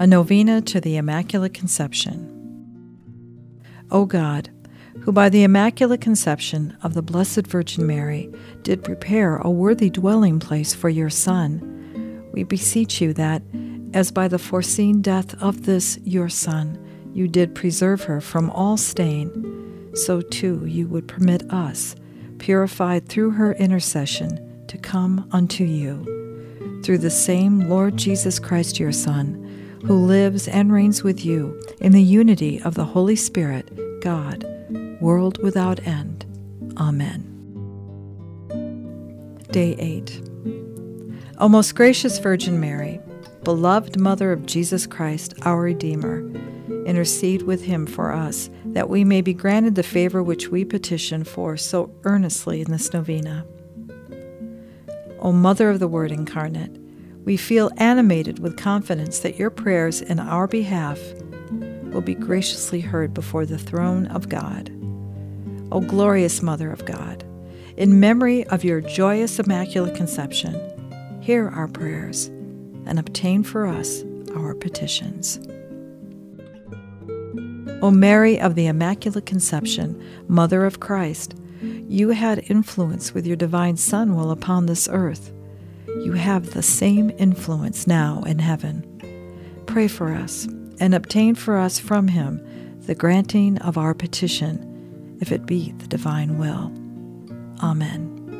A Novena to the Immaculate Conception. O God, who by the Immaculate Conception of the Blessed Virgin Mary did prepare a worthy dwelling place for your Son, we beseech you that, as by the foreseen death of this your Son, you did preserve her from all stain, so too you would permit us, purified through her intercession, to come unto you. Through the same Lord Jesus Christ, your Son, who lives and reigns with you in the unity of the Holy Spirit, God, world without end. Amen. Day 8. O most gracious Virgin Mary, beloved Mother of Jesus Christ, our Redeemer, intercede with him for us, that we may be granted the favor which we petition for so earnestly in this novena. O Mother of the Word incarnate, we feel animated with confidence that your prayers in our behalf will be graciously heard before the throne of God. O glorious Mother of God, in memory of your joyous Immaculate Conception, hear our prayers and obtain for us our petitions. O Mary of the Immaculate Conception, Mother of Christ, you had influence with your divine Son while upon this earth. You have the same influence now in heaven. Pray for us and obtain for us from him the granting of our petition, if it be the divine will. Amen.